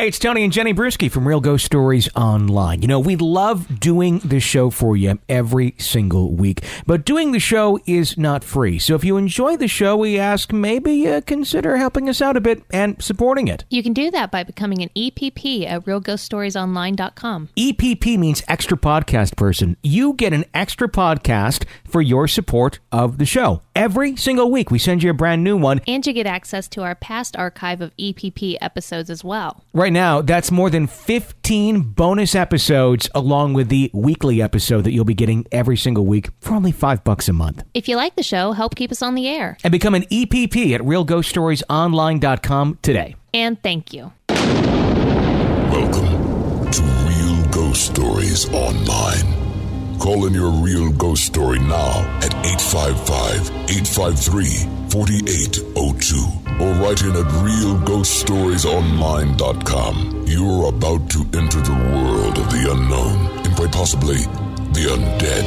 Hey, it's Tony and Jenny Brueski from Real Ghost Stories Online. You know, we love doing the show for you every single week, but doing the show is not free. So if you enjoy the show, we ask maybe uh, consider helping us out a bit and supporting it. You can do that by becoming an EPP at realghoststoriesonline.com. EPP means extra podcast person. You get an extra podcast for your support of the show. Every single week, we send you a brand new one. And you get access to our past archive of EPP episodes as well. Right now, that's more than 15 bonus episodes along with the weekly episode that you'll be getting every single week for only 5 bucks a month. If you like the show, help keep us on the air. And become an EPP at realghoststoriesonline.com today. And thank you. Welcome to Real Ghost Stories Online. Call in your real ghost story now at 855 853 4802 or write in at realghoststoriesonline.com. You're about to enter the world of the unknown and quite possibly the undead.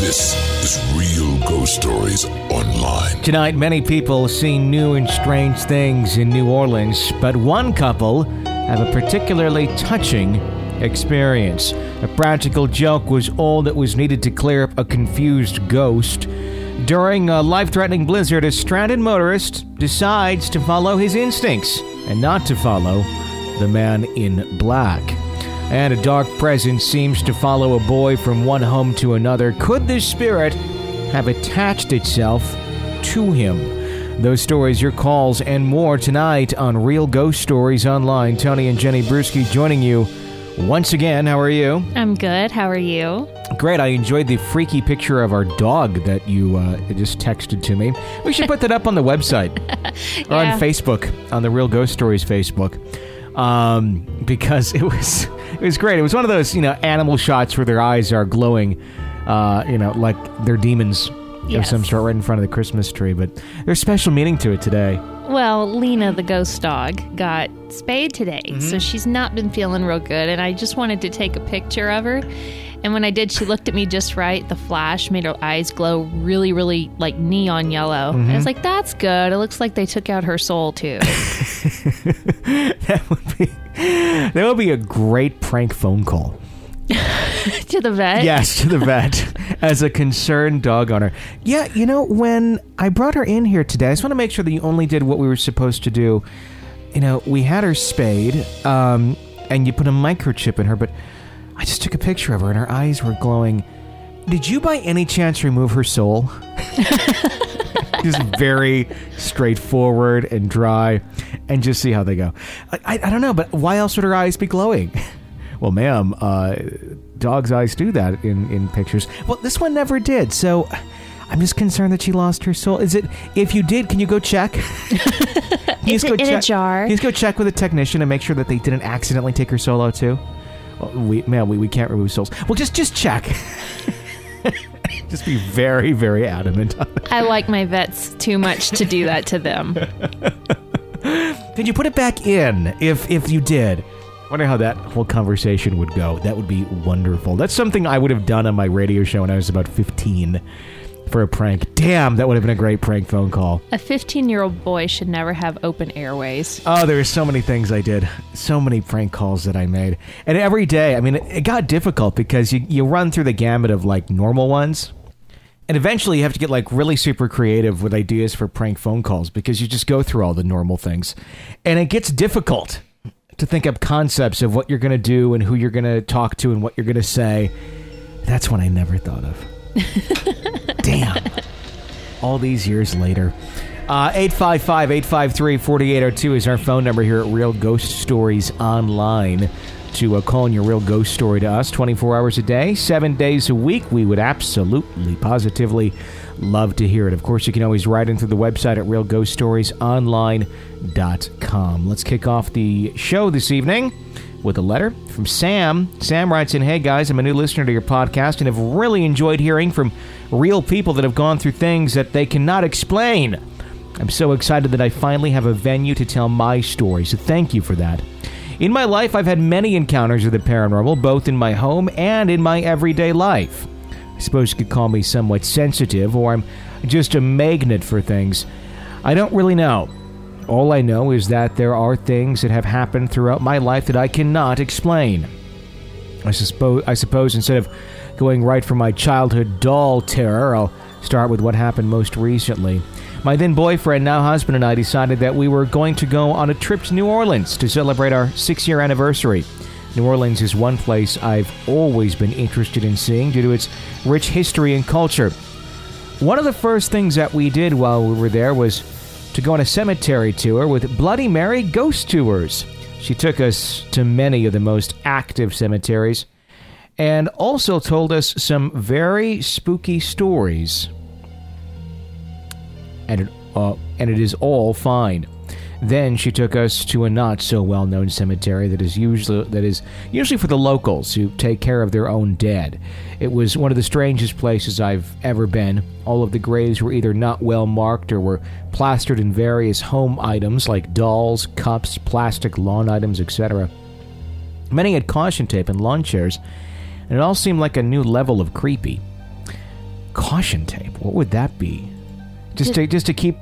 This is Real Ghost Stories Online. Tonight, many people see new and strange things in New Orleans, but one couple have a particularly touching experience. A practical joke was all that was needed to clear up a confused ghost. During a life threatening blizzard, a stranded motorist decides to follow his instincts and not to follow the man in black. And a dark presence seems to follow a boy from one home to another. Could this spirit have attached itself to him? Those stories, your calls, and more tonight on Real Ghost Stories Online. Tony and Jenny Brueski joining you once again. How are you? I'm good. How are you? Great. I enjoyed the freaky picture of our dog that you uh, just texted to me. We should put that up on the website or Yeah. on Facebook, on the Real Ghost Stories Facebook, um, because it was it was great. It was one of those you know animal shots where their eyes are glowing, uh, you know, like they're demons of some sort right in front of the Christmas tree. But there's special meaning to it today. Well, Lena, the ghost dog, got spayed today, Mm-hmm. so she's not been feeling real good. And I just wanted to take a picture of her. And when I did, she looked at me just right. The flash made her eyes glow really, really like neon yellow. Mm-hmm. I was like, that's good. It looks like they took out her soul, too. that would be that would be a great prank phone call. to the vet. Yes, to the vet as a concerned dog owner. Yeah, you know, when I brought her in here today, I just want to make sure that you only did what we were supposed to do. You know, we had her spayed, um, and you put a microchip in her, but I just took a picture of her and her eyes were glowing. Did you by any chance remove her soul? just very straightforward and dry, and just see how they go. I, I, I don't know, but why else would her eyes be glowing? Well, ma'am, uh, dog's eyes do that in, in pictures. Well, this one never did, so I'm just concerned that she lost her soul. Is it? If you did, can you go check? It's just in a jar. Just go check with a technician and make sure that they didn't accidentally take her soul out too? Well, we, man, we, we can't remove souls. Well, just just check. just be very very adamant. I like my vets too much to do that to them. Could you put it back in if if you did? Wonder how that whole conversation would go. That would be wonderful. That's something I would have done on my radio show when I was about 15 for a prank. Damn, that would have been a great prank phone call. A 15 year old boy should never have open airways. Oh, there are so many things I did. So many prank calls that I made. And every day, I mean, it, it got difficult because you, you run through the gamut of like normal ones. And eventually, you have to get like really super creative with ideas for prank phone calls because you just go through all the normal things. And it gets difficult to think up concepts of what you're going to do and who you're going to talk to and what you're going to say. That's when I never thought of. Damn. All these years later. Uh, 855 853 4802 is our phone number here at Real Ghost Stories Online to uh, call in your real ghost story to us 24 hours a day, seven days a week. We would absolutely, positively love to hear it. Of course, you can always write in through the website at realghoststoriesonline.com. Let's kick off the show this evening with a letter from Sam. Sam writes in Hey guys, I'm a new listener to your podcast and have really enjoyed hearing from real people that have gone through things that they cannot explain. I'm so excited that I finally have a venue to tell my story, so thank you for that. In my life, I've had many encounters with the paranormal, both in my home and in my everyday life. I suppose you could call me somewhat sensitive, or I'm just a magnet for things. I don't really know. All I know is that there are things that have happened throughout my life that I cannot explain. I suppose, I suppose instead of going right for my childhood doll terror, I'll start with what happened most recently. My then boyfriend, now husband, and I decided that we were going to go on a trip to New Orleans to celebrate our six year anniversary. New Orleans is one place I've always been interested in seeing due to its rich history and culture. One of the first things that we did while we were there was to go on a cemetery tour with Bloody Mary Ghost Tours. She took us to many of the most active cemeteries and also told us some very spooky stories. And it, uh, and it is all fine. Then she took us to a not so well known cemetery that is usually that is usually for the locals who take care of their own dead. It was one of the strangest places I've ever been. All of the graves were either not well marked or were plastered in various home items like dolls, cups, plastic lawn items, etc. Many had caution tape and lawn chairs, and it all seemed like a new level of creepy. Caution tape? What would that be? Just to just to keep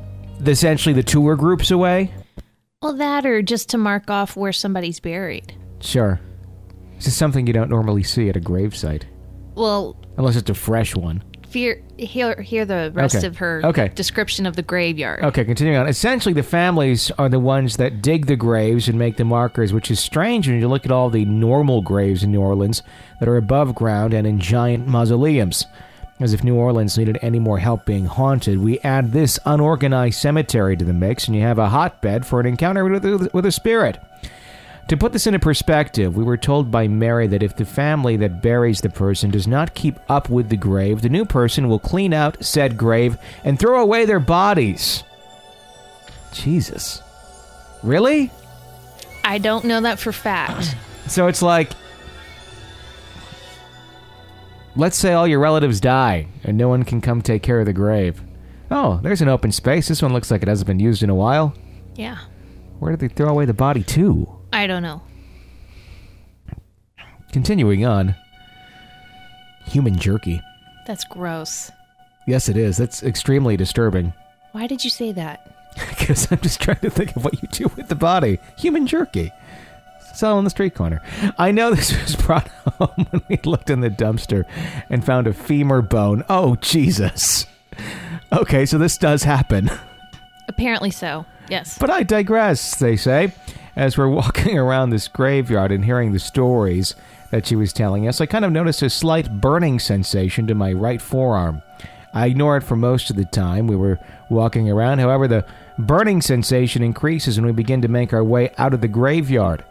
essentially the tour groups away? Well, that or just to mark off where somebody's buried. Sure. This is something you don't normally see at a gravesite, Well, unless it's a fresh one. fear, hear, hear the rest Okay. of her Okay. description of the graveyard. Okay, continuing on. Essentially, the families are the ones that dig the graves and make the markers, which is strange when you look at all the normal graves in New Orleans that are above ground and in giant mausoleums. As if New Orleans needed any more help being haunted, we add this unorganized cemetery to the mix, and you have a hotbed for an encounter with, with a spirit. To put this into perspective, we were told by Mary that if the family that buries the person does not keep up with the grave, the new person will clean out said grave and throw away their bodies. Jesus. Really? I don't know that for fact. So it's like let's say all your relatives die and no one can come take care of the grave. Oh, there's an open space. This one looks like it hasn't been used in a while. yeah. Where did they throw away the body to? I don't know. Continuing on. Human jerky. That's gross. Yes, it is. That's extremely disturbing. Why did you say that? Because I'm just trying to think of what you do with the body. Human jerky. Sell on the street corner. I know this was brought home when we looked in the dumpster and found a femur bone. Oh, Jesus. Okay, so this does happen. Apparently so. Yes. But I digress, they say. As we're walking around this graveyard and hearing the stories that she was telling us, I kind of noticed a slight burning sensation to my right forearm. I ignore it for most of the time we were walking around. However, the burning sensation increases when we begin to make our way out of the graveyard.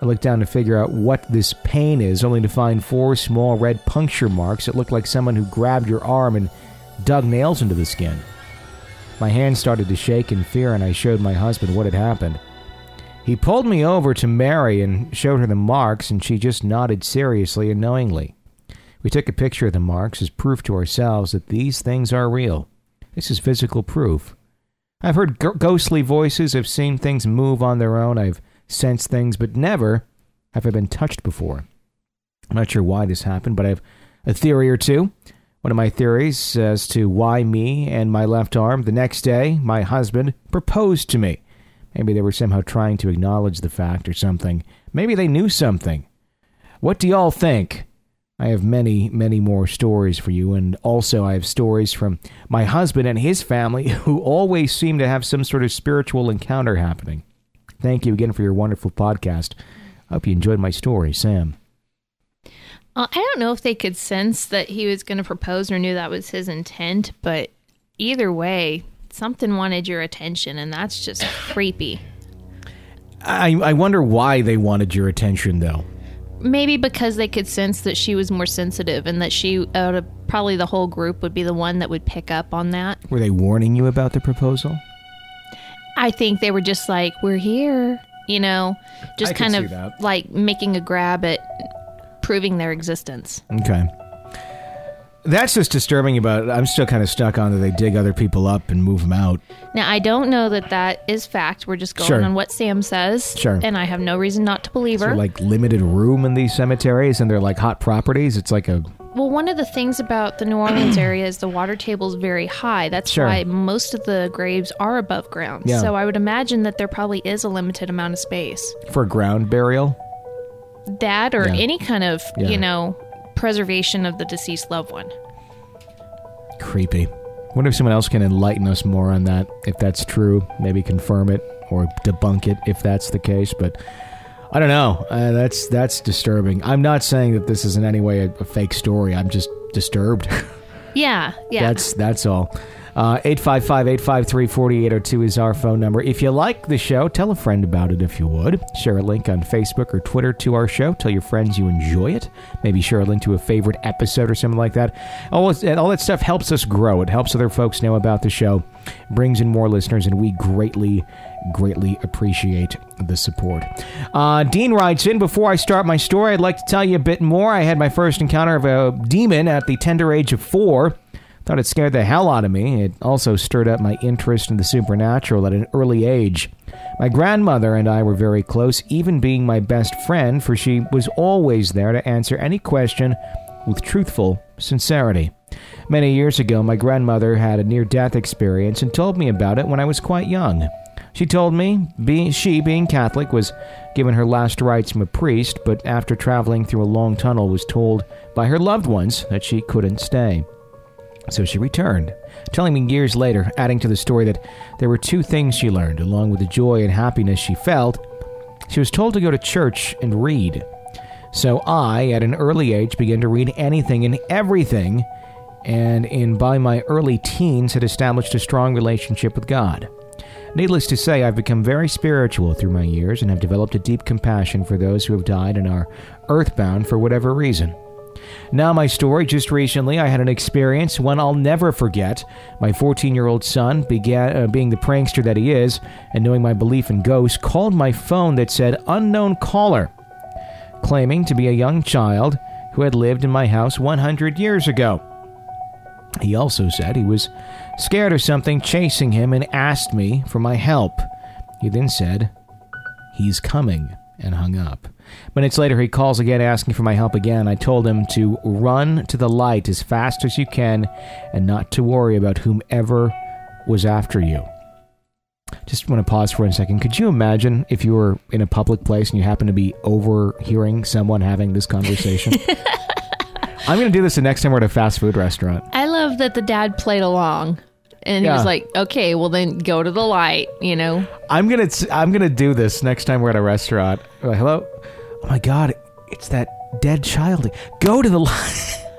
I looked down to figure out what this pain is, only to find four small red puncture marks that look like someone who grabbed your arm and dug nails into the skin. My hand started to shake in fear, and I showed my husband what had happened. He pulled me over to Mary and showed her the marks, and she just nodded seriously and knowingly. We took a picture of the marks as proof to ourselves that these things are real. This is physical proof. I've heard g- ghostly voices, I've seen things move on their own, I've sensed things, but never have I been touched before. I'm not sure why this happened, but I have a theory or two. One of my theories as to why me and my left arm, the next day, my husband proposed to me. Maybe they were somehow trying to acknowledge the fact or something. Maybe they knew something. What do y'all think? I have many, many more stories for you, and also I have stories from my husband and his family who always seem to have some sort of spiritual encounter happening. Thank you again for your wonderful podcast. I hope you enjoyed my story, Sam. Uh, I don't know if they could sense that he was going to propose or knew that was his intent, but either way, something wanted your attention, and that's just creepy. I, I wonder why they wanted your attention, though. Maybe because they could sense that she was more sensitive and that she, out of probably the whole group, would be the one that would pick up on that. Were they warning you about the proposal? I think they were just like, we're here, you know, just I could kind see of that. like making a grab at proving their existence. Okay. That's just disturbing about it. I'm still kind of stuck on that they dig other people up and move them out. Now, I don't know that that is fact. We're just going Sure. on what Sam says. Sure. And I have no reason not to believe her. Like limited room in these cemeteries and they're like hot properties. It's like a well, one of the things about the New Orleans area is the water table is very high. That's Sure. why most of the graves are above ground. Yeah. So I would imagine that there probably is a limited amount of space. for ground burial. That or Yeah. any kind of, Yeah. you know, preservation of the deceased loved one. Creepy. Wonder if someone else can enlighten us more on that. If that's true, maybe confirm it or debunk it if that's the case. But I don't know. Uh, that's that's disturbing. I'm not saying that this is in any way a, a fake story. I'm just disturbed. Yeah. Yeah. That's that's all. Uh, 855-853-4802 is our phone number. If you like the show, tell a friend about it if you would. Share a link on Facebook or Twitter to our show. Tell your friends you enjoy it. Maybe share a link to a favorite episode or something like that. All, that- all that stuff helps us grow. It helps other folks know about the show, brings in more listeners, and we greatly, greatly appreciate the support. Uh, Dean writes in, before I start my story, I'd like to tell you a bit more. I had my first encounter of a demon at the tender age of four. Thought it scared the hell out of me. It also stirred up my interest in the supernatural at an early age. My grandmother and I were very close, even being my best friend, for she was always there to answer any question with truthful sincerity. Many years ago, my grandmother had a near death experience and told me about it when I was quite young. She told me she, being Catholic, was given her last rites from a priest, but after traveling through a long tunnel, was told by her loved ones that she couldn't stay. So she returned, telling me years later, adding to the story that there were two things she learned, along with the joy and happiness she felt. She was told to go to church and read. So I, at an early age, began to read anything and everything, and in by my early teens had established a strong relationship with God. Needless to say, I've become very spiritual through my years and have developed a deep compassion for those who have died and are earthbound for whatever reason. Now, my story. Just recently, I had an experience, one I'll never forget. My 14 year old son, began, uh, being the prankster that he is, and knowing my belief in ghosts, called my phone that said unknown caller, claiming to be a young child who had lived in my house 100 years ago. He also said he was scared of something chasing him and asked me for my help. He then said, He's coming, and hung up. Minutes later, he calls again asking for my help again. I told him to run to the light as fast as you can and not to worry about whomever was after you. Just want to pause for one second. Could you imagine if you were in a public place and you happen to be overhearing someone having this conversation? I'm going to do this the next time we're at a fast food restaurant. I love that the dad played along. And he was like, okay, well, then go to the light, you know? I'm gonna I'm gonna do this next time we're at a restaurant. Like, Hello, oh my god, it's that dead child. Go to the line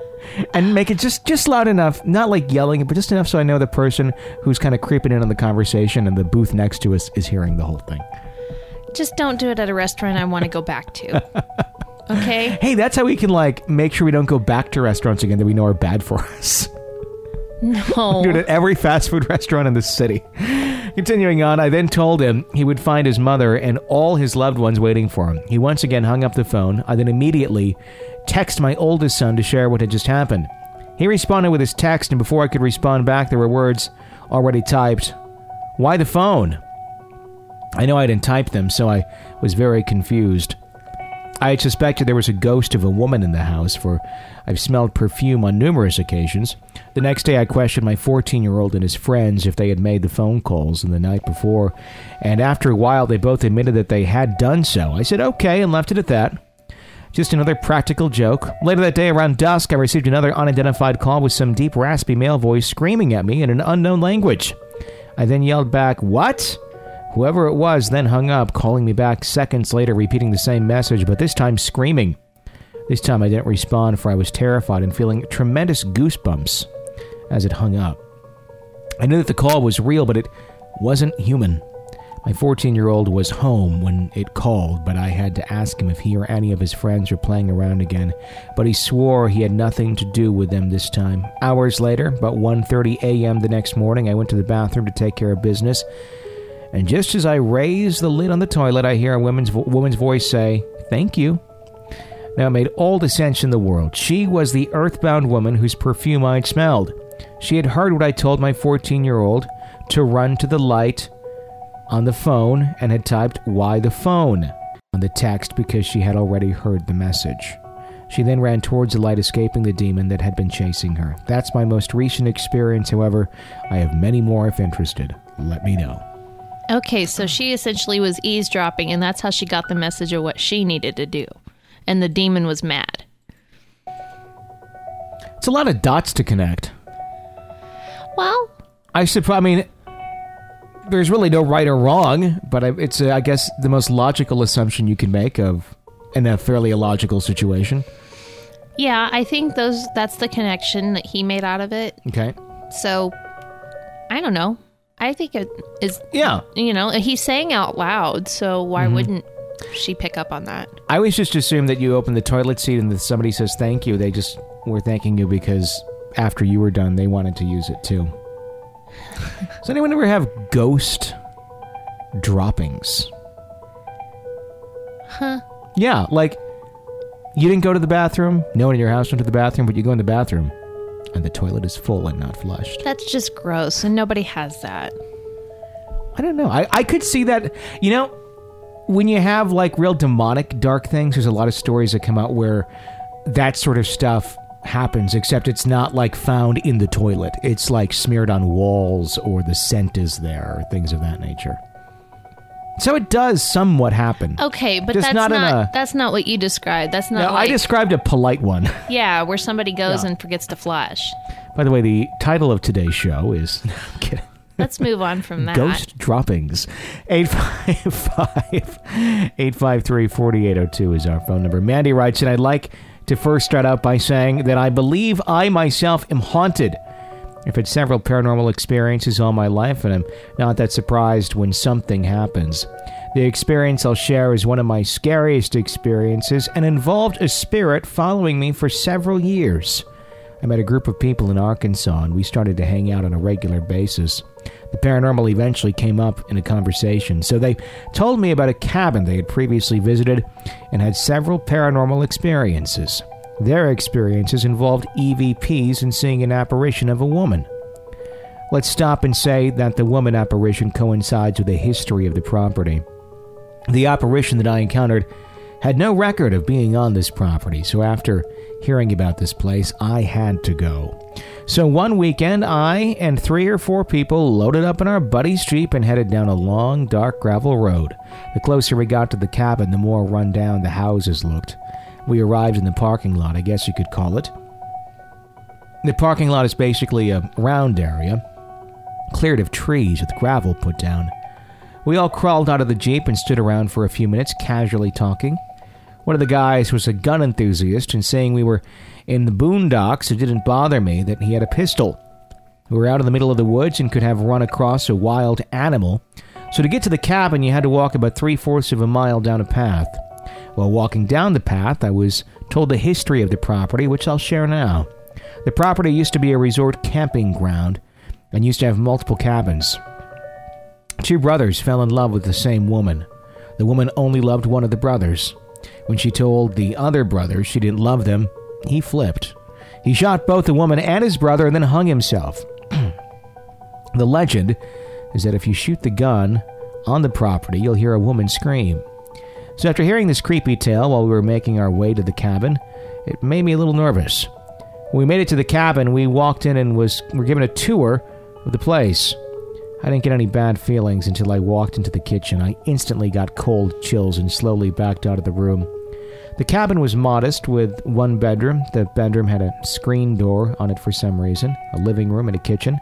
and make it just just loud enough, not like yelling, but just enough so I know the person who's kind of creeping in on the conversation and the booth next to us is hearing the whole thing. Just don't do it at a restaurant I want to go back to. Okay? Hey, that's how we can like make sure we don't go back to restaurants again that we know are bad for us. No. do it at every fast food restaurant in the city. Continuing on, I then told him he would find his mother and all his loved ones waiting for him. He once again hung up the phone. I then immediately texted my oldest son to share what had just happened. He responded with his text, and before I could respond back, there were words already typed. Why the phone? I know I didn't type them, so I was very confused. I had suspected there was a ghost of a woman in the house, for I've smelled perfume on numerous occasions. The next day, I questioned my 14 year old and his friends if they had made the phone calls in the night before, and after a while, they both admitted that they had done so. I said okay and left it at that. Just another practical joke. Later that day, around dusk, I received another unidentified call with some deep, raspy male voice screaming at me in an unknown language. I then yelled back, What? Whoever it was then hung up, calling me back seconds later, repeating the same message, but this time screaming. This time I didn't respond, for I was terrified and feeling tremendous goosebumps as it hung up. I knew that the call was real, but it wasn't human. My 14 year old was home when it called, but I had to ask him if he or any of his friends were playing around again. But he swore he had nothing to do with them this time. Hours later, about 1:30 a.m. the next morning, I went to the bathroom to take care of business. And just as I raised the lid on the toilet, I hear a woman's vo- woman's voice say, "Thank you." Now it made all the sense in the world. She was the earthbound woman whose perfume I'd smelled. She had heard what I told my 14 year old to run to the light on the phone and had typed, Why the phone? on the text because she had already heard the message. She then ran towards the light, escaping the demon that had been chasing her. That's my most recent experience, however. I have many more if interested. Let me know. Okay, so she essentially was eavesdropping, and that's how she got the message of what she needed to do. And the demon was mad. It's a lot of dots to connect. Well, I suppose, I mean, there's really no right or wrong, but I- it's, uh, I guess, the most logical assumption you can make of in a fairly illogical situation. yeah, I think those that's the connection that he made out of it. Okay. So, I don't know. I think it is, Yeah. you know, he's saying out loud, so why wouldn't she pick up on that? I always just assume that you open the toilet seat and that somebody says thank you. They just were thanking you because after you were done, they wanted to use it too. Does anyone ever have ghost droppings? Huh. Yeah, like you didn't go to the bathroom. No one in your house went to the bathroom, but you go in the bathroom and the toilet is full and not flushed. That's just gross, and nobody has that. I don't know. I, I could see that. You know, when you have like real demonic dark things, there's a lot of stories that come out where that sort of stuff happens, except it's not like found in the toilet. It's like smeared on walls or the scent is there or things of that nature. So it does somewhat happen. Okay, but Just that's not not, a- that's not what you described. That's not Now, like I described a polite one. yeah, where somebody goes Yeah. and forgets to flush. By the way, the title of today's show is I'm kidding. Let's move on from that. Ghost Droppings. 855 853 4802 is our phone number. Mandy writes, and I'd like to first start out by saying that I believe I myself am haunted. I've had several paranormal experiences all my life, and I'm not that surprised when something happens. The experience I'll share is one of my scariest experiences and involved a spirit following me for several years. I met a group of people in Arkansas and we started to hang out on a regular basis. The paranormal eventually came up in a conversation, so they told me about a cabin they had previously visited and had several paranormal experiences. Their experiences involved EVPs and seeing an apparition of a woman. Let's stop and say that the woman apparition coincides with the history of the property. The apparition that I encountered had no record of being on this property, so after hearing about this place, I had to go. So one weekend, I and three or four people loaded up in our buddy's Jeep and headed down a long, dark gravel road. The closer we got to the cabin, the more run down the houses looked. We arrived in the parking lot, I guess you could call it. The parking lot is basically a round area, cleared of trees with gravel put down. We all crawled out of the Jeep and stood around for a few minutes, casually talking. One of the guys was a gun enthusiast, and saying we were in the boondocks, it didn't bother me that he had a pistol. We were out in the middle of the woods and could have run across a wild animal, so to get to the cabin, you had to walk about three fourths of a mile down a path. While walking down the path, I was told the history of the property, which I'll share now. The property used to be a resort camping ground and used to have multiple cabins. Two brothers fell in love with the same woman. The woman only loved one of the brothers. When she told the other brother she didn't love them, he flipped. He shot both the woman and his brother and then hung himself. the legend is that if you shoot the gun on the property, you'll hear a woman scream. So after hearing this creepy tale while we were making our way to the cabin, it made me a little nervous. When we made it to the cabin, we walked in and was were given a tour of the place. I didn't get any bad feelings until I walked into the kitchen. I instantly got cold chills and slowly backed out of the room. The cabin was modest with one bedroom. The bedroom had a screen door on it for some reason, a living room, and a kitchen.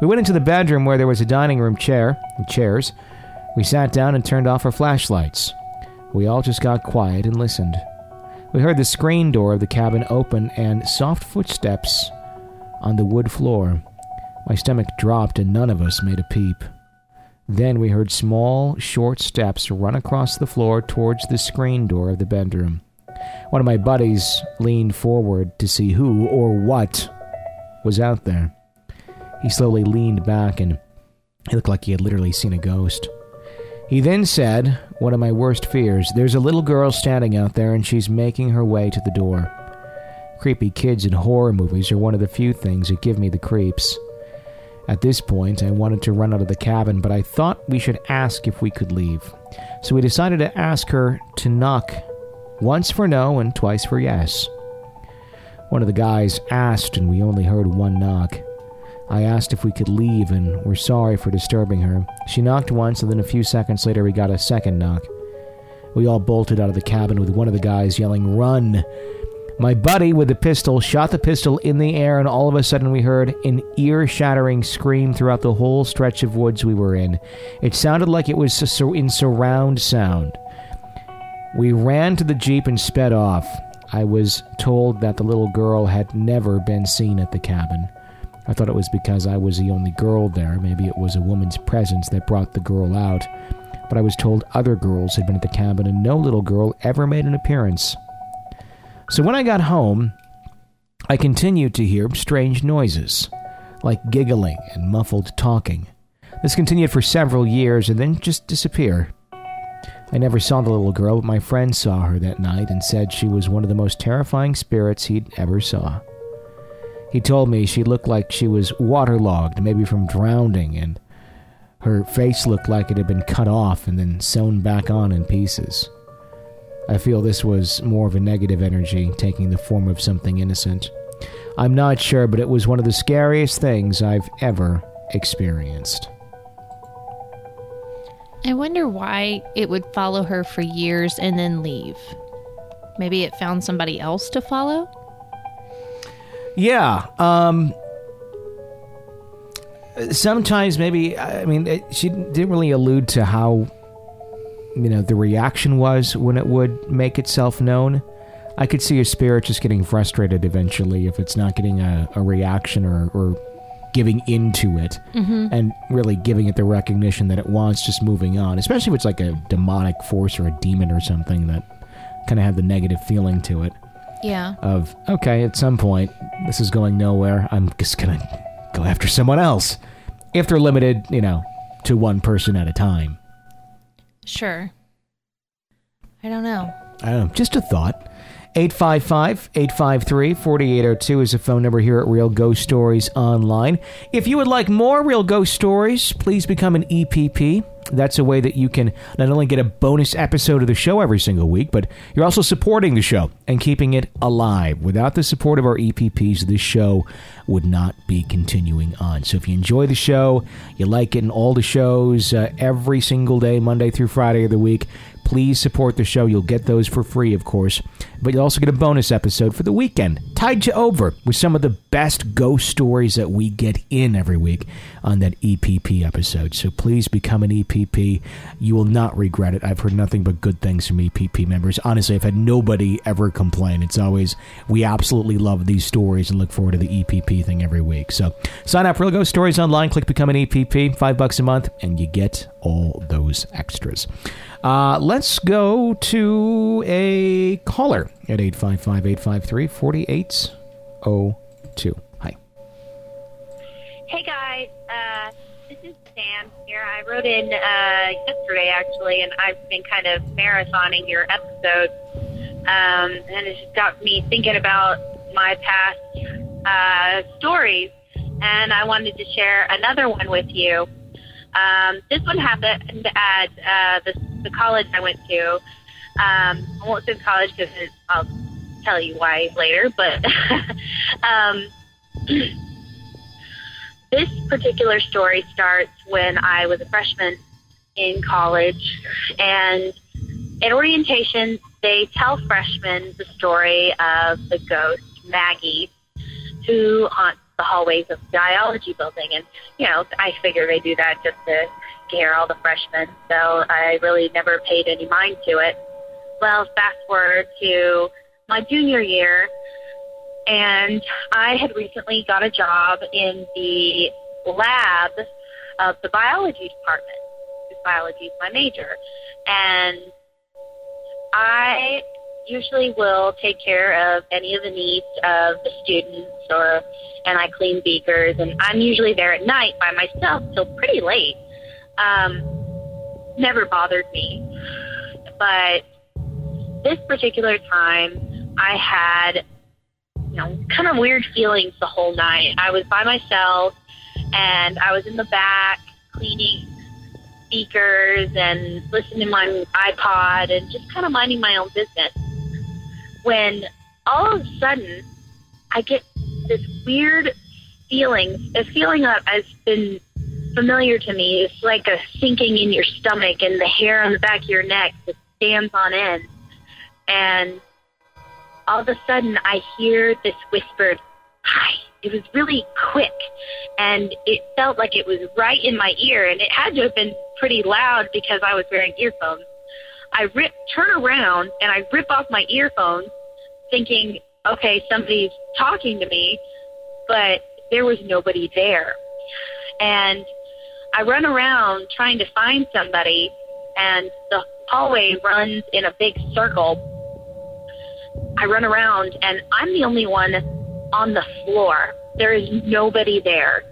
We went into the bedroom where there was a dining room chair and chairs. We sat down and turned off our flashlights. We all just got quiet and listened. We heard the screen door of the cabin open and soft footsteps on the wood floor. My stomach dropped and none of us made a peep. Then we heard small, short steps run across the floor towards the screen door of the bedroom. One of my buddies leaned forward to see who or what was out there. He slowly leaned back and he looked like he had literally seen a ghost. He then said, one of my worst fears, there's a little girl standing out there and she's making her way to the door. Creepy kids in horror movies are one of the few things that give me the creeps. At this point, I wanted to run out of the cabin, but I thought we should ask if we could leave. So we decided to ask her to knock once for no and twice for yes. One of the guys asked, and we only heard one knock. I asked if we could leave and were sorry for disturbing her. She knocked once, and then a few seconds later, we got a second knock. We all bolted out of the cabin with one of the guys yelling, Run! My buddy with the pistol shot the pistol in the air, and all of a sudden we heard an ear shattering scream throughout the whole stretch of woods we were in. It sounded like it was in surround sound. We ran to the Jeep and sped off. I was told that the little girl had never been seen at the cabin. I thought it was because I was the only girl there. Maybe it was a woman's presence that brought the girl out. But I was told other girls had been at the cabin and no little girl ever made an appearance. So when I got home, I continued to hear strange noises, like giggling and muffled talking. This continued for several years and then just disappeared. I never saw the little girl, but my friend saw her that night and said she was one of the most terrifying spirits he'd ever saw. He told me she looked like she was waterlogged, maybe from drowning, and her face looked like it had been cut off and then sewn back on in pieces. I feel this was more of a negative energy taking the form of something innocent. I'm not sure, but it was one of the scariest things I've ever experienced. I wonder why it would follow her for years and then leave. Maybe it found somebody else to follow? Yeah. Um, sometimes maybe, I mean, it, she didn't really allude to how you know the reaction was when it would make itself known. I could see a spirit just getting frustrated eventually if it's not getting a, a reaction or, or giving into it mm-hmm. and really giving it the recognition that it wants just moving on, especially if it's like a demonic force or a demon or something that kind of had the negative feeling to it. Yeah. Of, okay, at some point, this is going nowhere. I'm just going to go after someone else. If they're limited, you know, to one person at a time. Sure. I don't know. I don't know. Just a thought. 855 853 4802 is the phone number here at Real Ghost Stories Online. If you would like more Real Ghost Stories, please become an EPP. That's a way that you can not only get a bonus episode of the show every single week, but you're also supporting the show and keeping it alive. Without the support of our EPPs, this show would not be continuing on. So if you enjoy the show, you like it in all the shows uh, every single day, Monday through Friday of the week, please support the show. You'll get those for free, of course, but you'll also get a bonus episode for the weekend, tied you over with some of the best ghost stories that we get in every week on that EPP episode. So please become an EPP. You will not regret it. I've heard nothing but good things from EPP members. Honestly, I've had nobody ever complain. It's always, we absolutely love these stories and look forward to the EPP thing every week. So sign up for Real Ghost Stories online, click Become an EPP, five bucks a month, and you get all those extras. Uh, let's go to a caller at 855 853 4802. Hi. Hey, guys. Uh, this is Sam here. I wrote in uh, yesterday, actually, and I've been kind of marathoning your episodes. Um, and it just got me thinking about my past uh, stories. And I wanted to share another one with you. Um, this one happened at uh, the, the college I went to. Um, I won't say college because I'll tell you why later, but um, this particular story starts when I was a freshman in college. And in orientation, they tell freshmen the story of the ghost Maggie who haunts the hallways of the biology building. And, you know, I figure they do that just to scare all the freshmen. So I really never paid any mind to it. Well, fast forward to my junior year, and I had recently got a job in the lab of the biology department. Biology is my major. And I usually will take care of any of the needs of the students or and I clean beakers and I'm usually there at night by myself till pretty late. Um, never bothered me. But this particular time, I had, you know, kind of weird feelings the whole night. I was by myself and I was in the back cleaning speakers and listening to my iPod and just kind of minding my own business. When all of a sudden, I get this weird feeling, a feeling that has been familiar to me. It's like a sinking in your stomach and the hair on the back of your neck just stands on end. And all of a sudden, I hear this whispered, hi. It was really quick and it felt like it was right in my ear and it had to have been pretty loud because I was wearing earphones. I rip, turn around and I rip off my earphones thinking, okay, somebody's talking to me, but there was nobody there. And I run around trying to find somebody, and the hallway runs in a big circle. I run around, and I'm the only one on the floor. There is nobody there.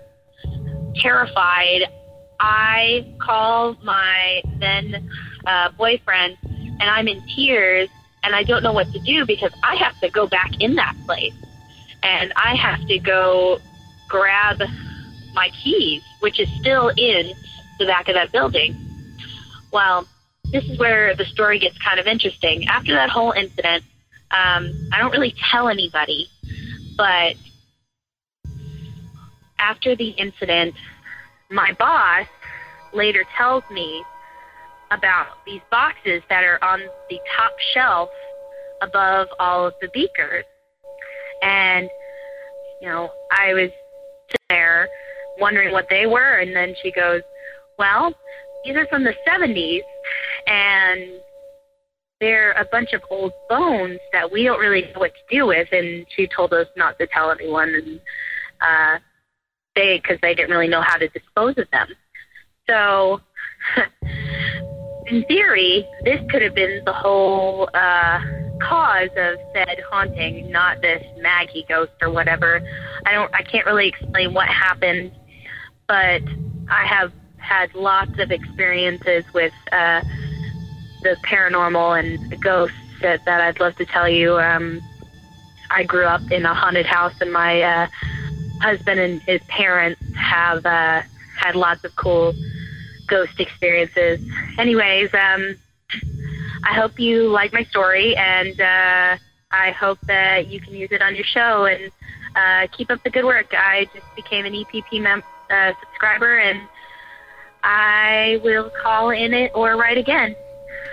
Terrified, I call my then uh, boyfriend, and I'm in tears, and I don't know what to do because I have to go back in that place, and I have to go grab my keys, which is still in the back of that building. Well, this is where the story gets kind of interesting. After that whole incident, um, I don't really tell anybody, but after the incident, my boss later tells me about these boxes that are on the top shelf above all of the beakers. And, you know, I was there wondering what they were, and then she goes, Well, these are from the 70s, and they're a bunch of old bones that we don't really know what to do with. And she told us not to tell anyone, and uh, they, because they didn't really know how to dispose of them. So, in theory, this could have been the whole uh, cause of said haunting, not this Maggie ghost or whatever. I don't, I can't really explain what happened, but I have had lots of experiences with uh, the paranormal and ghosts that, that I'd love to tell you. Um, I grew up in a haunted house, and my uh, husband and his parents have uh, had lots of cool ghost experiences. Anyways, um, I hope you like my story, and uh, I hope that you can use it on your show. And uh, keep up the good work. I just became an EPP mem- uh, subscriber, and I will call in it or write again.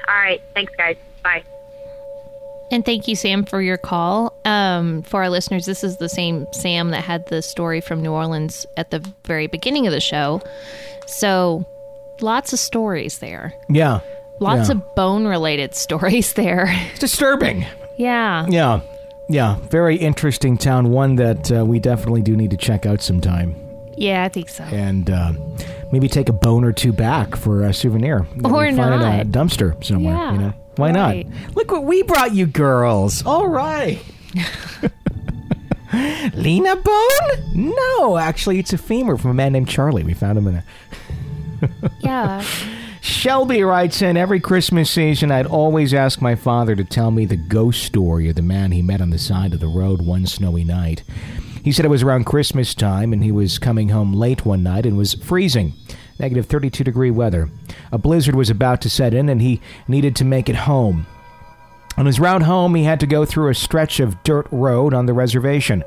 All right. Thanks, guys. Bye. And thank you, Sam, for your call. Um, for our listeners, this is the same Sam that had the story from New Orleans at the very beginning of the show. So lots of stories there. Yeah. Lots Yeah. of bone related stories there. It's disturbing. yeah. Yeah. Yeah. Very interesting town. One that uh, we definitely do need to check out sometime. Yeah, I think so. And uh, maybe take a bone or two back for a souvenir. Or find a not. dumpster somewhere. Yeah, You know? Why right. not? Look what we brought you girls. All right. Lena Bone? No, actually, it's a femur from a man named Charlie. We found him in a. Yeah. Shelby writes in every Christmas season, I'd always ask my father to tell me the ghost story of the man he met on the side of the road one snowy night. He said it was around Christmas time and he was coming home late one night and was freezing. Negative 32 degree weather. A blizzard was about to set in and he needed to make it home. On his route home, he had to go through a stretch of dirt road on the reservation.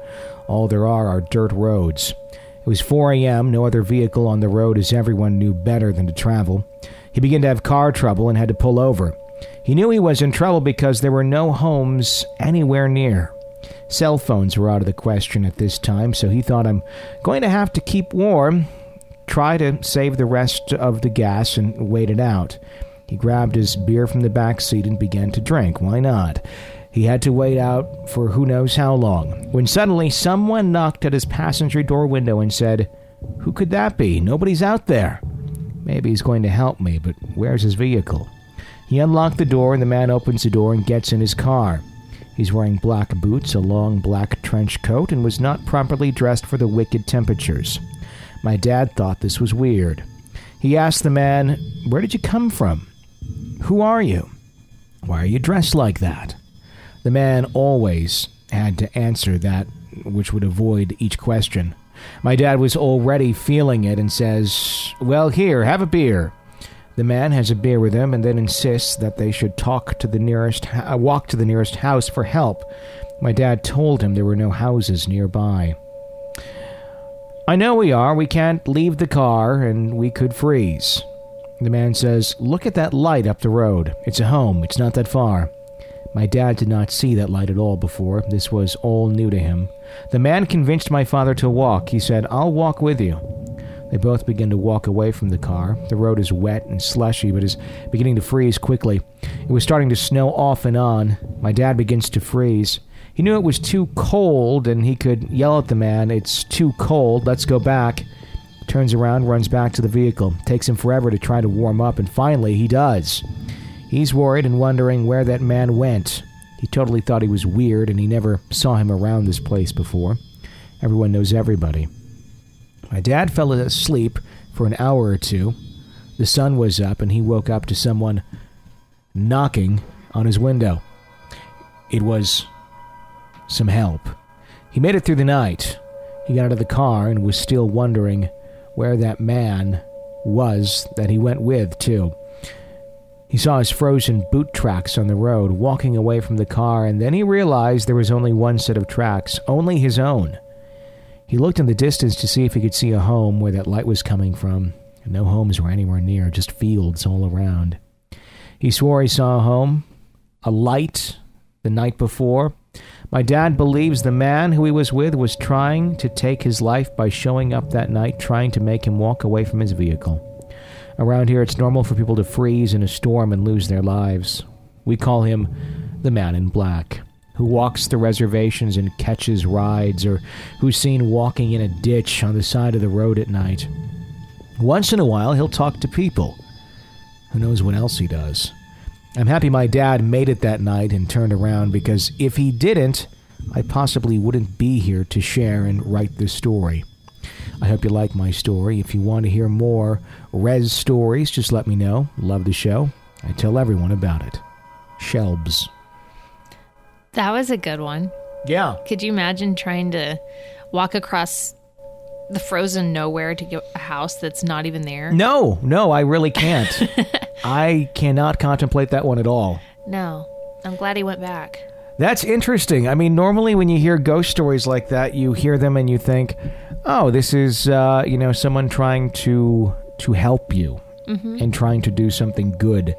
All there are are dirt roads. It was 4 a.m., no other vehicle on the road as everyone knew better than to travel. He began to have car trouble and had to pull over. He knew he was in trouble because there were no homes anywhere near. Cell phones were out of the question at this time, so he thought, I'm going to have to keep warm, try to save the rest of the gas, and wait it out. He grabbed his beer from the back seat and began to drink. Why not? He had to wait out for who knows how long, when suddenly someone knocked at his passenger door window and said, Who could that be? Nobody's out there. Maybe he's going to help me, but where's his vehicle? He unlocked the door, and the man opens the door and gets in his car. He's wearing black boots, a long black trench coat, and was not properly dressed for the wicked temperatures. My dad thought this was weird. He asked the man, Where did you come from? Who are you? Why are you dressed like that? The man always had to answer that, which would avoid each question. My dad was already feeling it and says, Well, here, have a beer. The man has a beer with him and then insists that they should talk to the nearest uh, walk to the nearest house for help. My dad told him there were no houses nearby. I know we are. We can't leave the car and we could freeze. The man says, Look at that light up the road. It's a home. It's not that far. My dad did not see that light at all before. This was all new to him. The man convinced my father to walk. He said, I'll walk with you. They both begin to walk away from the car. The road is wet and slushy, but is beginning to freeze quickly. It was starting to snow off and on. My dad begins to freeze. He knew it was too cold, and he could yell at the man, It's too cold, let's go back. Turns around, runs back to the vehicle. Takes him forever to try to warm up, and finally he does. He's worried and wondering where that man went. He totally thought he was weird, and he never saw him around this place before. Everyone knows everybody. My dad fell asleep for an hour or two. The sun was up, and he woke up to someone knocking on his window. It was some help. He made it through the night. He got out of the car and was still wondering where that man was that he went with, too. He saw his frozen boot tracks on the road, walking away from the car, and then he realized there was only one set of tracks, only his own. He looked in the distance to see if he could see a home where that light was coming from. No homes were anywhere near, just fields all around. He swore he saw a home, a light, the night before. My dad believes the man who he was with was trying to take his life by showing up that night, trying to make him walk away from his vehicle. Around here, it's normal for people to freeze in a storm and lose their lives. We call him the Man in Black who walks the reservations and catches rides, or who's seen walking in a ditch on the side of the road at night. Once in a while, he'll talk to people. Who knows what else he does? I'm happy my dad made it that night and turned around because if he didn't, I possibly wouldn't be here to share and write this story. I hope you like my story. If you want to hear more Res stories, just let me know. Love the show. I tell everyone about it. Shelbs. That was a good one. Yeah. Could you imagine trying to walk across the frozen nowhere to get a house that's not even there? No, no, I really can't. I cannot contemplate that one at all. No. I'm glad he went back. That's interesting. I mean, normally when you hear ghost stories like that, you hear them and you think, "Oh, this is uh, you know someone trying to to help you Mm-hmm. and trying to do something good."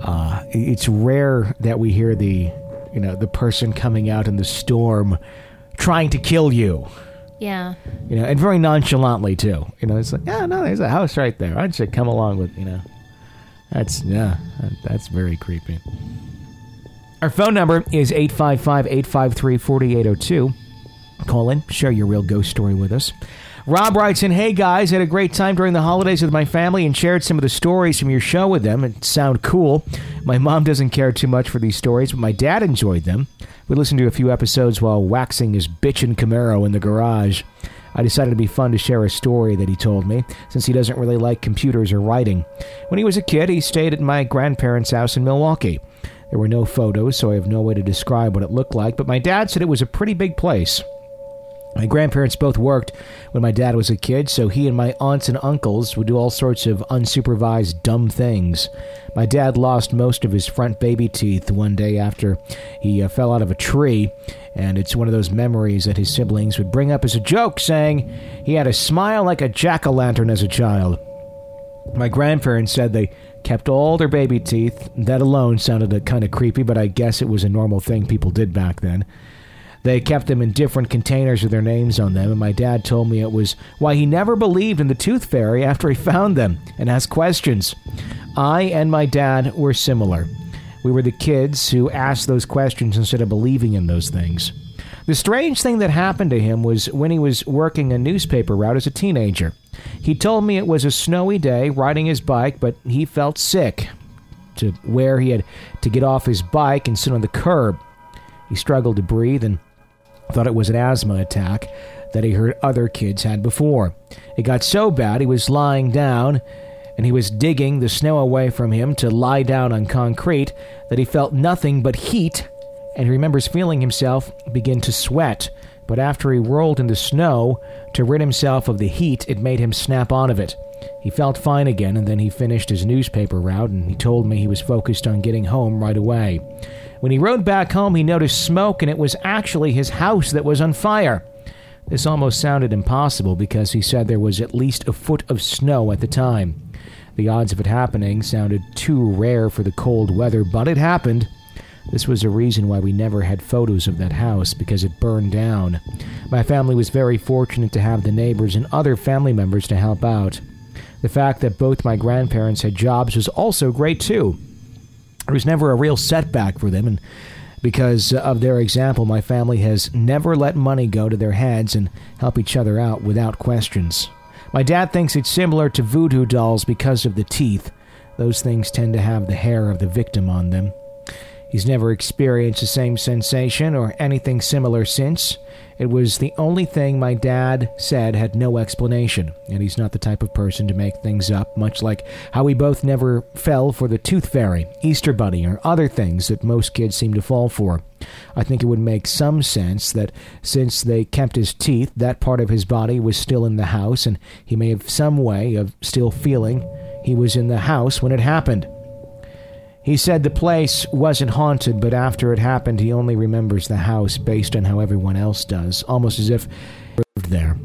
Uh, it's rare that we hear the you know the person coming out in the storm trying to kill you. Yeah. You know, and very nonchalantly too. You know, it's like, yeah, no, there's a house right there. I should come along with, you know. That's yeah, that's very creepy. Our phone number is 855-853-4802. Call in, share your real ghost story with us. Rob writes in, Hey guys, had a great time during the holidays with my family and shared some of the stories from your show with them. It sound cool. My mom doesn't care too much for these stories, but my dad enjoyed them. We listened to a few episodes while waxing his bitchin' Camaro in the garage. I decided it'd be fun to share a story that he told me, since he doesn't really like computers or writing. When he was a kid, he stayed at my grandparents' house in Milwaukee. There were no photos, so I have no way to describe what it looked like, but my dad said it was a pretty big place. My grandparents both worked when my dad was a kid, so he and my aunts and uncles would do all sorts of unsupervised dumb things. My dad lost most of his front baby teeth one day after he uh, fell out of a tree, and it's one of those memories that his siblings would bring up as a joke, saying he had a smile like a jack o' lantern as a child. My grandparents said they kept all their baby teeth. That alone sounded kind of creepy, but I guess it was a normal thing people did back then. They kept them in different containers with their names on them, and my dad told me it was why he never believed in the tooth fairy after he found them and asked questions. I and my dad were similar. We were the kids who asked those questions instead of believing in those things. The strange thing that happened to him was when he was working a newspaper route as a teenager. He told me it was a snowy day riding his bike, but he felt sick to where he had to get off his bike and sit on the curb. He struggled to breathe and thought it was an asthma attack that he heard other kids had before. It got so bad he was lying down and he was digging the snow away from him to lie down on concrete that he felt nothing but heat, and he remembers feeling himself begin to sweat. But after he rolled in the snow to rid himself of the heat, it made him snap out of it. He felt fine again, and then he finished his newspaper route, and he told me he was focused on getting home right away. When he rode back home, he noticed smoke, and it was actually his house that was on fire. This almost sounded impossible because he said there was at least a foot of snow at the time. The odds of it happening sounded too rare for the cold weather, but it happened. This was a reason why we never had photos of that house because it burned down. My family was very fortunate to have the neighbors and other family members to help out. The fact that both my grandparents had jobs was also great too. It was never a real setback for them, and because of their example, my family has never let money go to their heads and help each other out without questions. My dad thinks it's similar to voodoo dolls because of the teeth. Those things tend to have the hair of the victim on them. He's never experienced the same sensation or anything similar since. It was the only thing my dad said had no explanation, and he's not the type of person to make things up, much like how we both never fell for the tooth fairy, Easter bunny, or other things that most kids seem to fall for. I think it would make some sense that since they kept his teeth, that part of his body was still in the house, and he may have some way of still feeling he was in the house when it happened. He said the place wasn't haunted, but after it happened, he only remembers the house based on how everyone else does, almost as if lived there.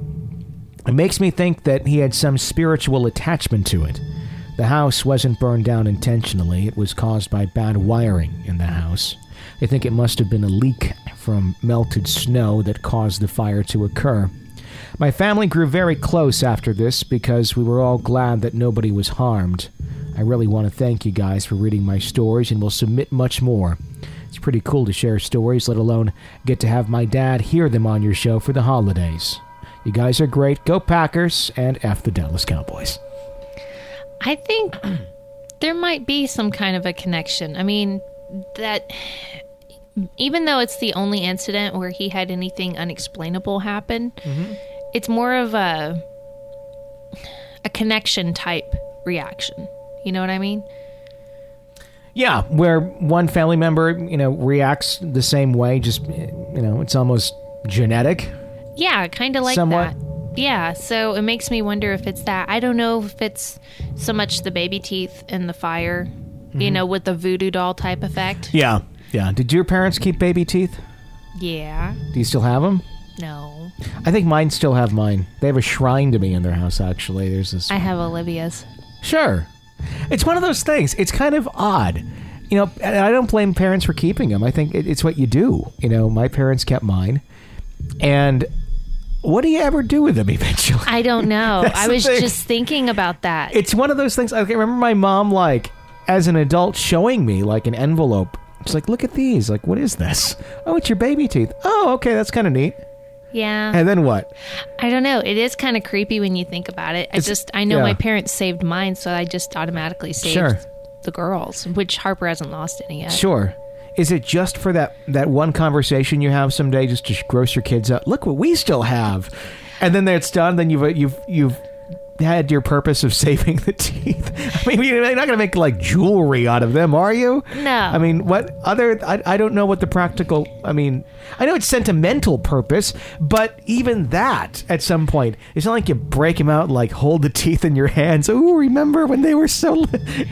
It makes me think that he had some spiritual attachment to it. The house wasn't burned down intentionally, it was caused by bad wiring in the house. I think it must have been a leak from melted snow that caused the fire to occur. My family grew very close after this because we were all glad that nobody was harmed. I really want to thank you guys for reading my stories and will submit much more. It's pretty cool to share stories, let alone get to have my dad hear them on your show for the holidays. You guys are great. Go Packers and F the Dallas Cowboys. I think there might be some kind of a connection. I mean, that even though it's the only incident where he had anything unexplainable happen, mm-hmm. it's more of a a connection type reaction. You know what I mean? Yeah, where one family member, you know, reacts the same way, just, you know, it's almost genetic. Yeah, kind of like Somewhat. that. Yeah, so it makes me wonder if it's that. I don't know if it's so much the baby teeth and the fire, Mm-hmm. you know, with the voodoo doll type effect. Yeah. Yeah. Did your parents keep baby teeth? Yeah. Do you still have them? No. I think mine still have mine. They have a shrine to me in their house, actually. There's this. I have Olivia's. Sure. It's one of those things. It's kind of odd. You know, and I don't blame parents for keeping them. I think it- it's what you do. You know, my parents kept mine. And what do you ever do with them eventually? I don't know. That's I the was thing. just thinking about that. it's one of those things. I can remember my mom, like, as an adult, showing me, like, an envelope. She's like, look at these. Like, what is this? Oh, it's your baby teeth. Oh, okay. That's kind of neat. Yeah. And then what? I don't know. It is kind of creepy when you think about it. I It's- just I know yeah. my parents saved mine, so I just automatically saved Sure. the girls, which Harper hasn't lost any yet. Sure. Is it just for that that one conversation you have someday, just to gross your kids out? Look what we still have, and then it's done. Then you've you've you've had your purpose of saving the teeth. I mean, you're not going to make like jewelry out of them, are you? No. I mean, what other? I, I don't know what the practical. I mean, I know it's sentimental purpose, but even that, at some point, it's not like you break them out and like hold the teeth in your hands. Oh, remember when they were so? Li-?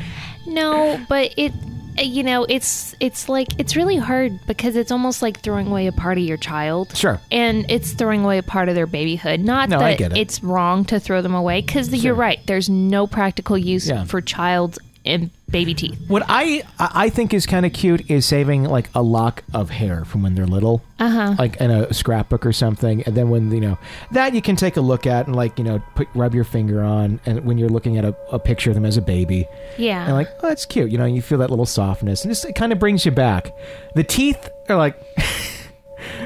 No, but it Uh, you know, it's it's like it's really hard because it's almost like throwing away a part of your child. Sure. And it's throwing away a part of their babyhood. Not No, that it. it's wrong to throw them away cuz you're right. There's no practical use Yeah. for child and baby teeth. What I I think is kind of cute is saving like a lock of hair from when they're little, uh-huh. like in a scrapbook or something, and then when you know that you can take a look at and like you know put rub your finger on, and when you're looking at a, a picture of them as a baby, Yeah. and like oh that's cute, you know you feel that little softness, and just, it kind of brings you back. The teeth are like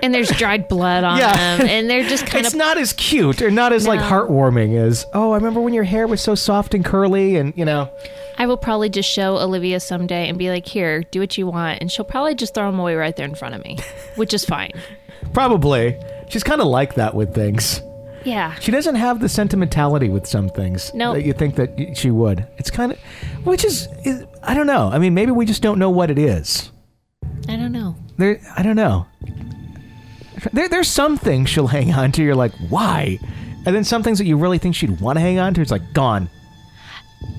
and there's dried blood on Yeah. them and they're just kind it's of It's not as cute or not as like heartwarming as oh I remember when your hair was so soft and curly and you know I will probably just show Olivia someday and be like, "Here, do what you want," and she'll probably just throw them away right there in front of me, which is fine. Probably. She's kind of like that with things. Yeah. She doesn't have the sentimentality with some things Nope. that you think that she would. It's kind of, which is, is, I don't know. I mean, maybe we just don't know what it is. I don't know. There, I don't know. There, there's some things she'll hang on to. You're like, why? And then some things that you really think she'd want to hang on to. It's like gone.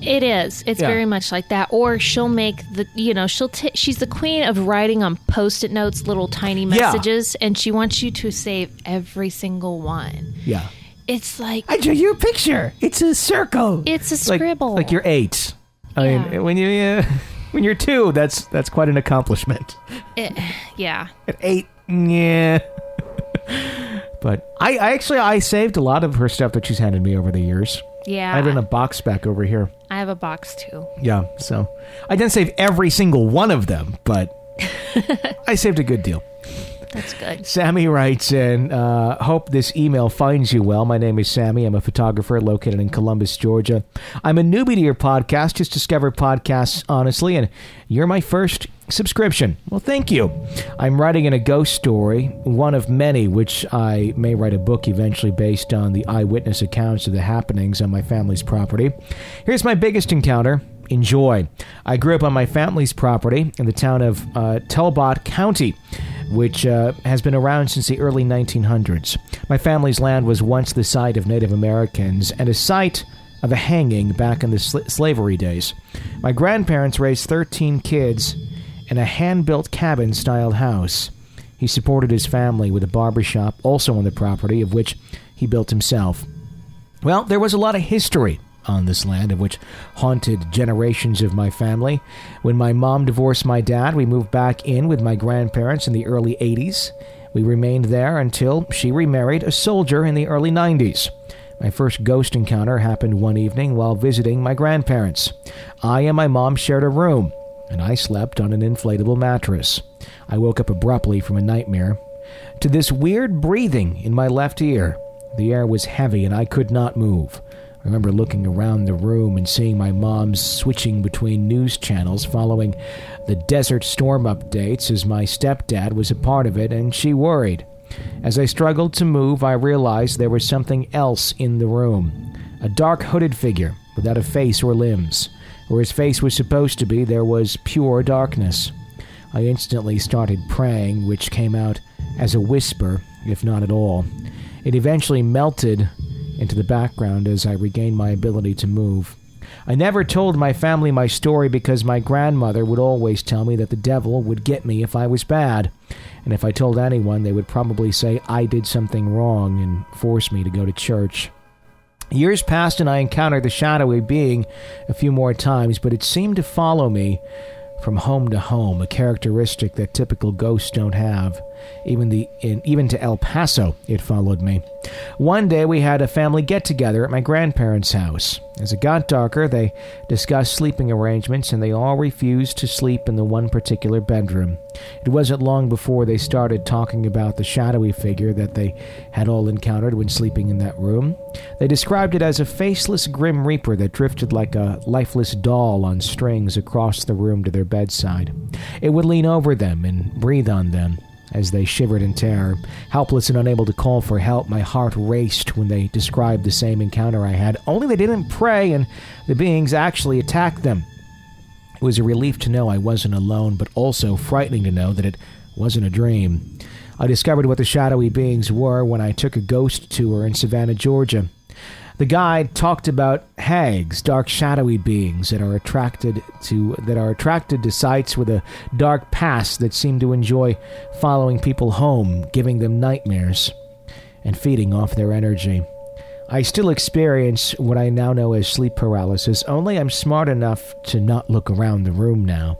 It is. It's Yeah. very much like that. Or she'll make the, you know, she'll, t- she's the queen of writing on post it notes little tiny Yeah. messages, and she wants you to save every single one. Yeah. It's like, I drew you a picture. It's a circle. it's a like, scribble. Like you're eight. I Yeah. mean, when you uh, when you're two, that's that's quite an accomplishment. It- yeah. At eight, yeah. But I, I actually I saved a lot of her stuff that she's handed me over the years. Yeah. I have it in a box back over here. I have a box too. Yeah, so I didn't save every single one of them, but I saved a good deal. That's good. Sammy writes in, uh, hope this email finds you well. My name is Sammy. I'm a photographer located in Columbus, Georgia. I'm a newbie to your podcast, just discovered podcasts, honestly, and you're my first subscription. Well, thank you. I'm writing in a ghost story, one of many, which I may write a book eventually based on the eyewitness accounts of the happenings on my family's property. Here's my biggest encounter. Enjoy. I grew up on my family's property in the town of uh, Talbot County which uh, has been around since the early 1900s. My family's land was once the site of Native Americans and a site of a hanging back in the sl- slavery days. My grandparents raised 13 kids in a hand built cabin styled house. He supported his family with a barber shop also on the property, of which he built himself. Well, there was a lot of history on this land, of which haunted generations of my family. When my mom divorced my dad, we moved back in with my grandparents in the early 80s. We remained there until she remarried a soldier in the early 90s. My first ghost encounter happened one evening while visiting my grandparents. I and my mom shared a room, and I slept on an inflatable mattress. I woke up abruptly from a nightmare to this weird breathing in my left ear. The air was heavy and I could not move. I remember looking around the room and seeing my mom switching between news channels following the Desert Storm updates as my stepdad was a part of it and she worried. As I struggled to move, I realized there was something else in the room a dark hooded figure without a face or limbs. Where his face was supposed to be, there was pure darkness. I instantly started praying, which came out as a whisper, if not at all. It eventually melted into the background as I regained my ability to move. I never told my family my story because my grandmother would always tell me that the devil would get me if I was bad. And if I told anyone, they would probably say I did something wrong and force me to go to church. Years passed and I encountered the shadowy being a few more times, but it seemed to follow me from home to home, a characteristic that typical ghosts don't have. Even the in, even to El Paso, it followed me. One day we had a family get together at my grandparents' house. As it got darker, they discussed sleeping arrangements, and they all refused to sleep in the one particular bedroom. It wasn't long before they started talking about the shadowy figure that they had all encountered when sleeping in that room. They described it as a faceless grim reaper that drifted like a lifeless doll on strings across the room to their bedside. It would lean over them and breathe on them as they shivered in terror. Helpless and unable to call for help, my heart raced when they described the same encounter I had, only they didn't pray and the beings actually attacked them. It was a relief to know I wasn't alone, but also frightening to know that it wasn't a dream. I discovered what the shadowy beings were when I took a ghost tour in Savannah, Georgia. The guide talked about hags, dark shadowy beings that are attracted to that are attracted to sites with a dark past that seem to enjoy following people home, giving them nightmares and feeding off their energy. I still experience what I now know as sleep paralysis, only I'm smart enough to not look around the room now.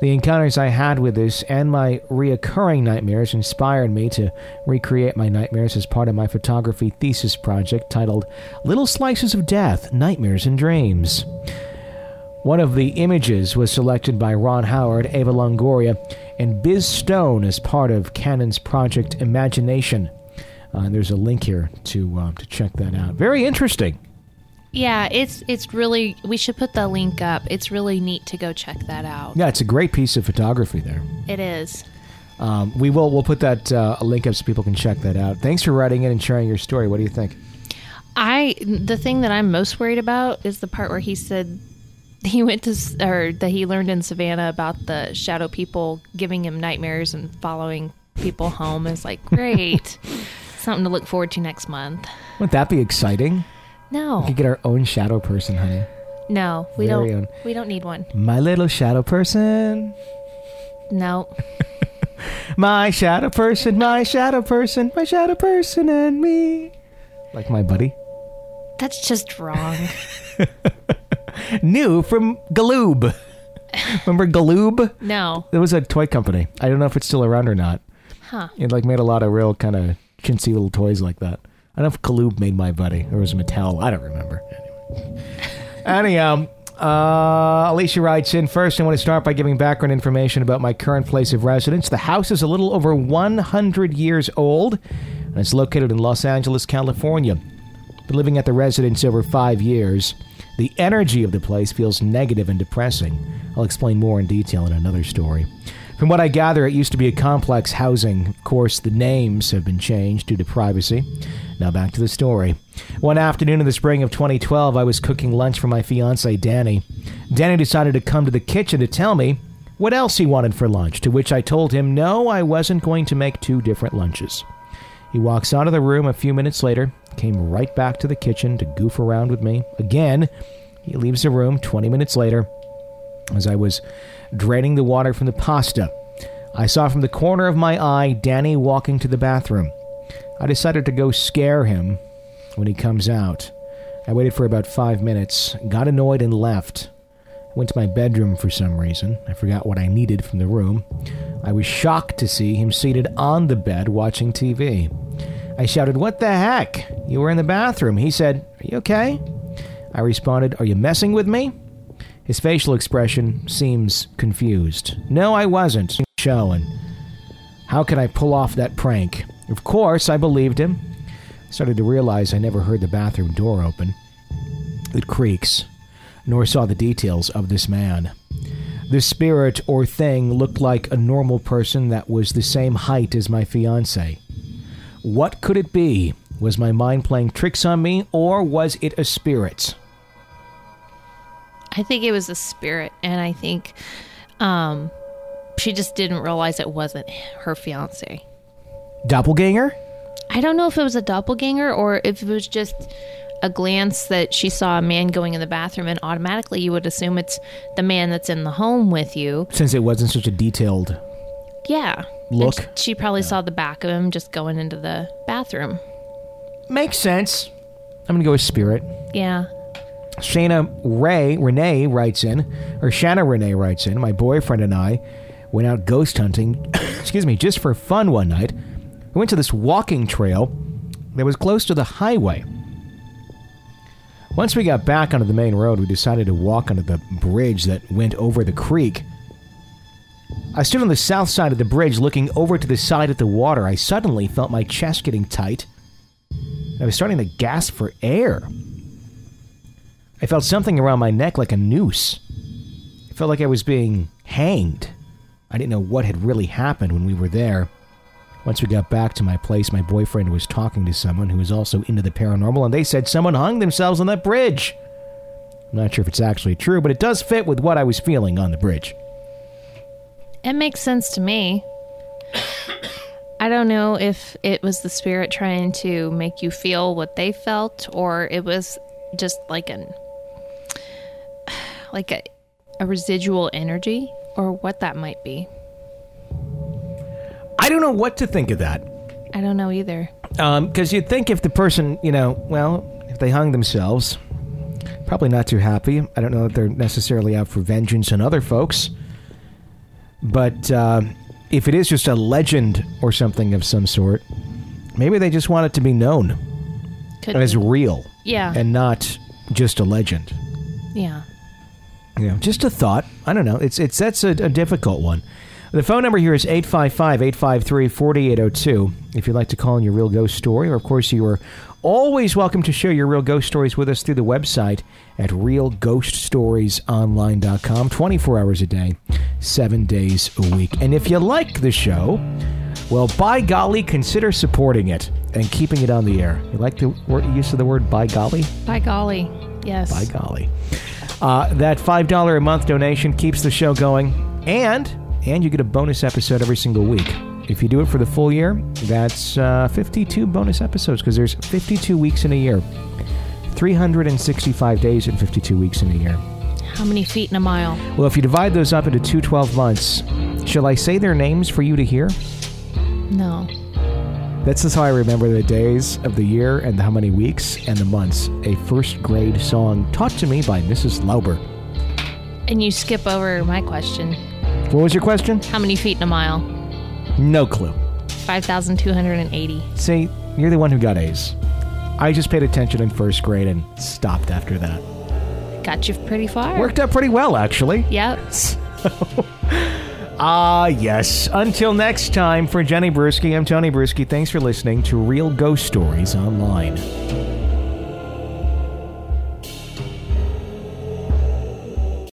The encounters I had with this and my reoccurring nightmares inspired me to recreate my nightmares as part of my photography thesis project titled Little Slices of Death Nightmares and Dreams. One of the images was selected by Ron Howard, Eva Longoria, and Biz Stone as part of Canon's project Imagination. Uh, there's a link here to uh, to check that out. Very interesting. Yeah, it's it's really we should put the link up. It's really neat to go check that out. Yeah, it's a great piece of photography there. It is. Um, we will we'll put that uh, link up so people can check that out. Thanks for writing in and sharing your story. What do you think? I the thing that I'm most worried about is the part where he said he went to or that he learned in Savannah about the shadow people giving him nightmares and following people home is like great. Something to look forward to next month. Wouldn't that be exciting? No. We could get our own shadow person, honey. No, we Very don't own. we don't need one. My little shadow person. No. My shadow person, my shadow person, my shadow person and me. Like my buddy. That's just wrong. New from Galoob. Remember Galoob? No. It was a toy company. I don't know if it's still around or not. Huh. It like made a lot of real kind of chintzy little toys like that. I don't know if Galoob made my buddy or was Mattel. I don't remember. Anyway. Anyhow, uh, Alicia writes in first. I want to start by giving background information about my current place of residence. The house is a little over 100 years old, and it's located in Los Angeles, California. Been living at the residence over five years. The energy of the place feels negative and depressing. I'll explain more in detail in another story. From what I gather, it used to be a complex housing. Of course, the names have been changed due to privacy. Now back to the story. One afternoon in the spring of 2012, I was cooking lunch for my fiance Danny. Danny decided to come to the kitchen to tell me what else he wanted for lunch, to which I told him no, I wasn't going to make two different lunches. He walks out of the room a few minutes later, came right back to the kitchen to goof around with me. Again, he leaves the room 20 minutes later as I was draining the water from the pasta. I saw from the corner of my eye Danny walking to the bathroom. I decided to go scare him when he comes out. I waited for about five minutes, got annoyed, and left. I went to my bedroom for some reason. I forgot what I needed from the room. I was shocked to see him seated on the bed watching TV. I shouted, What the heck? You were in the bathroom. He said, Are you okay? I responded, Are you messing with me? His facial expression seems confused. No, I wasn't. Show and how could I pull off that prank? Of course, I believed him. Started to realize I never heard the bathroom door open. It creaks, nor saw the details of this man. The spirit or thing looked like a normal person that was the same height as my fiance. What could it be? Was my mind playing tricks on me, or was it a spirit? I think it was a spirit and I think um she just didn't realize it wasn't her fiance. Doppelganger? I don't know if it was a doppelganger or if it was just a glance that she saw a man going in the bathroom and automatically you would assume it's the man that's in the home with you. Since it wasn't such a detailed. Yeah. Look. And she probably saw the back of him just going into the bathroom. Makes sense. I'm going to go with spirit. Yeah. Shana Ray Renee writes in, or Shanna Renee writes in. My boyfriend and I went out ghost hunting. excuse me, just for fun one night. We went to this walking trail that was close to the highway. Once we got back onto the main road, we decided to walk onto the bridge that went over the creek. I stood on the south side of the bridge looking over to the side at the water. I suddenly felt my chest getting tight. I was starting to gasp for air. I felt something around my neck like a noose. It felt like I was being hanged. I didn't know what had really happened when we were there. Once we got back to my place, my boyfriend was talking to someone who was also into the paranormal, and they said someone hung themselves on that bridge. I'm not sure if it's actually true, but it does fit with what I was feeling on the bridge. It makes sense to me. I don't know if it was the spirit trying to make you feel what they felt or it was just like an like a, a residual energy or what that might be. I don't know what to think of that. I don't know either. Because you'd think if the person, you know, well, if they hung themselves, probably not too happy. I don't know that they're necessarily out for vengeance on other folks. But uh, if it is just a legend or something of some sort, maybe they just want it to be known Could as be. real yeah. and not just a legend. yeah. You know, just a thought. I don't know. It's it's that's a, a difficult one. The phone number here is 855 853 4802. If you'd like to call in your real ghost story, or of course, you are always welcome to share your real ghost stories with us through the website at realghoststoriesonline.com 24 hours a day, seven days a week. And if you like the show, well, by golly, consider supporting it and keeping it on the air. You like the word, use of the word by golly? By golly. Yes. By golly. Uh, that $5 a month donation keeps the show going, and and you get a bonus episode every single week. If you do it for the full year, that's uh, 52 bonus episodes because there's 52 weeks in a year. 365 days and 52 weeks in a year. How many feet in a mile? Well, if you divide those up into two 12 months, shall I say their names for you to hear? No. That's just how I remember the days of the year and how many weeks and the months. A first grade song taught to me by Mrs. Lauber. And you skip over my question. What was your question? How many feet in a mile? No clue. 5,280. See, you're the one who got A's. I just paid attention in first grade and stopped after that. Got you pretty far. Worked out pretty well, actually. Yep. Ah, yes. Until next time, for Jenny Brueski, I'm Tony Brueski. Thanks for listening to Real Ghost Stories Online.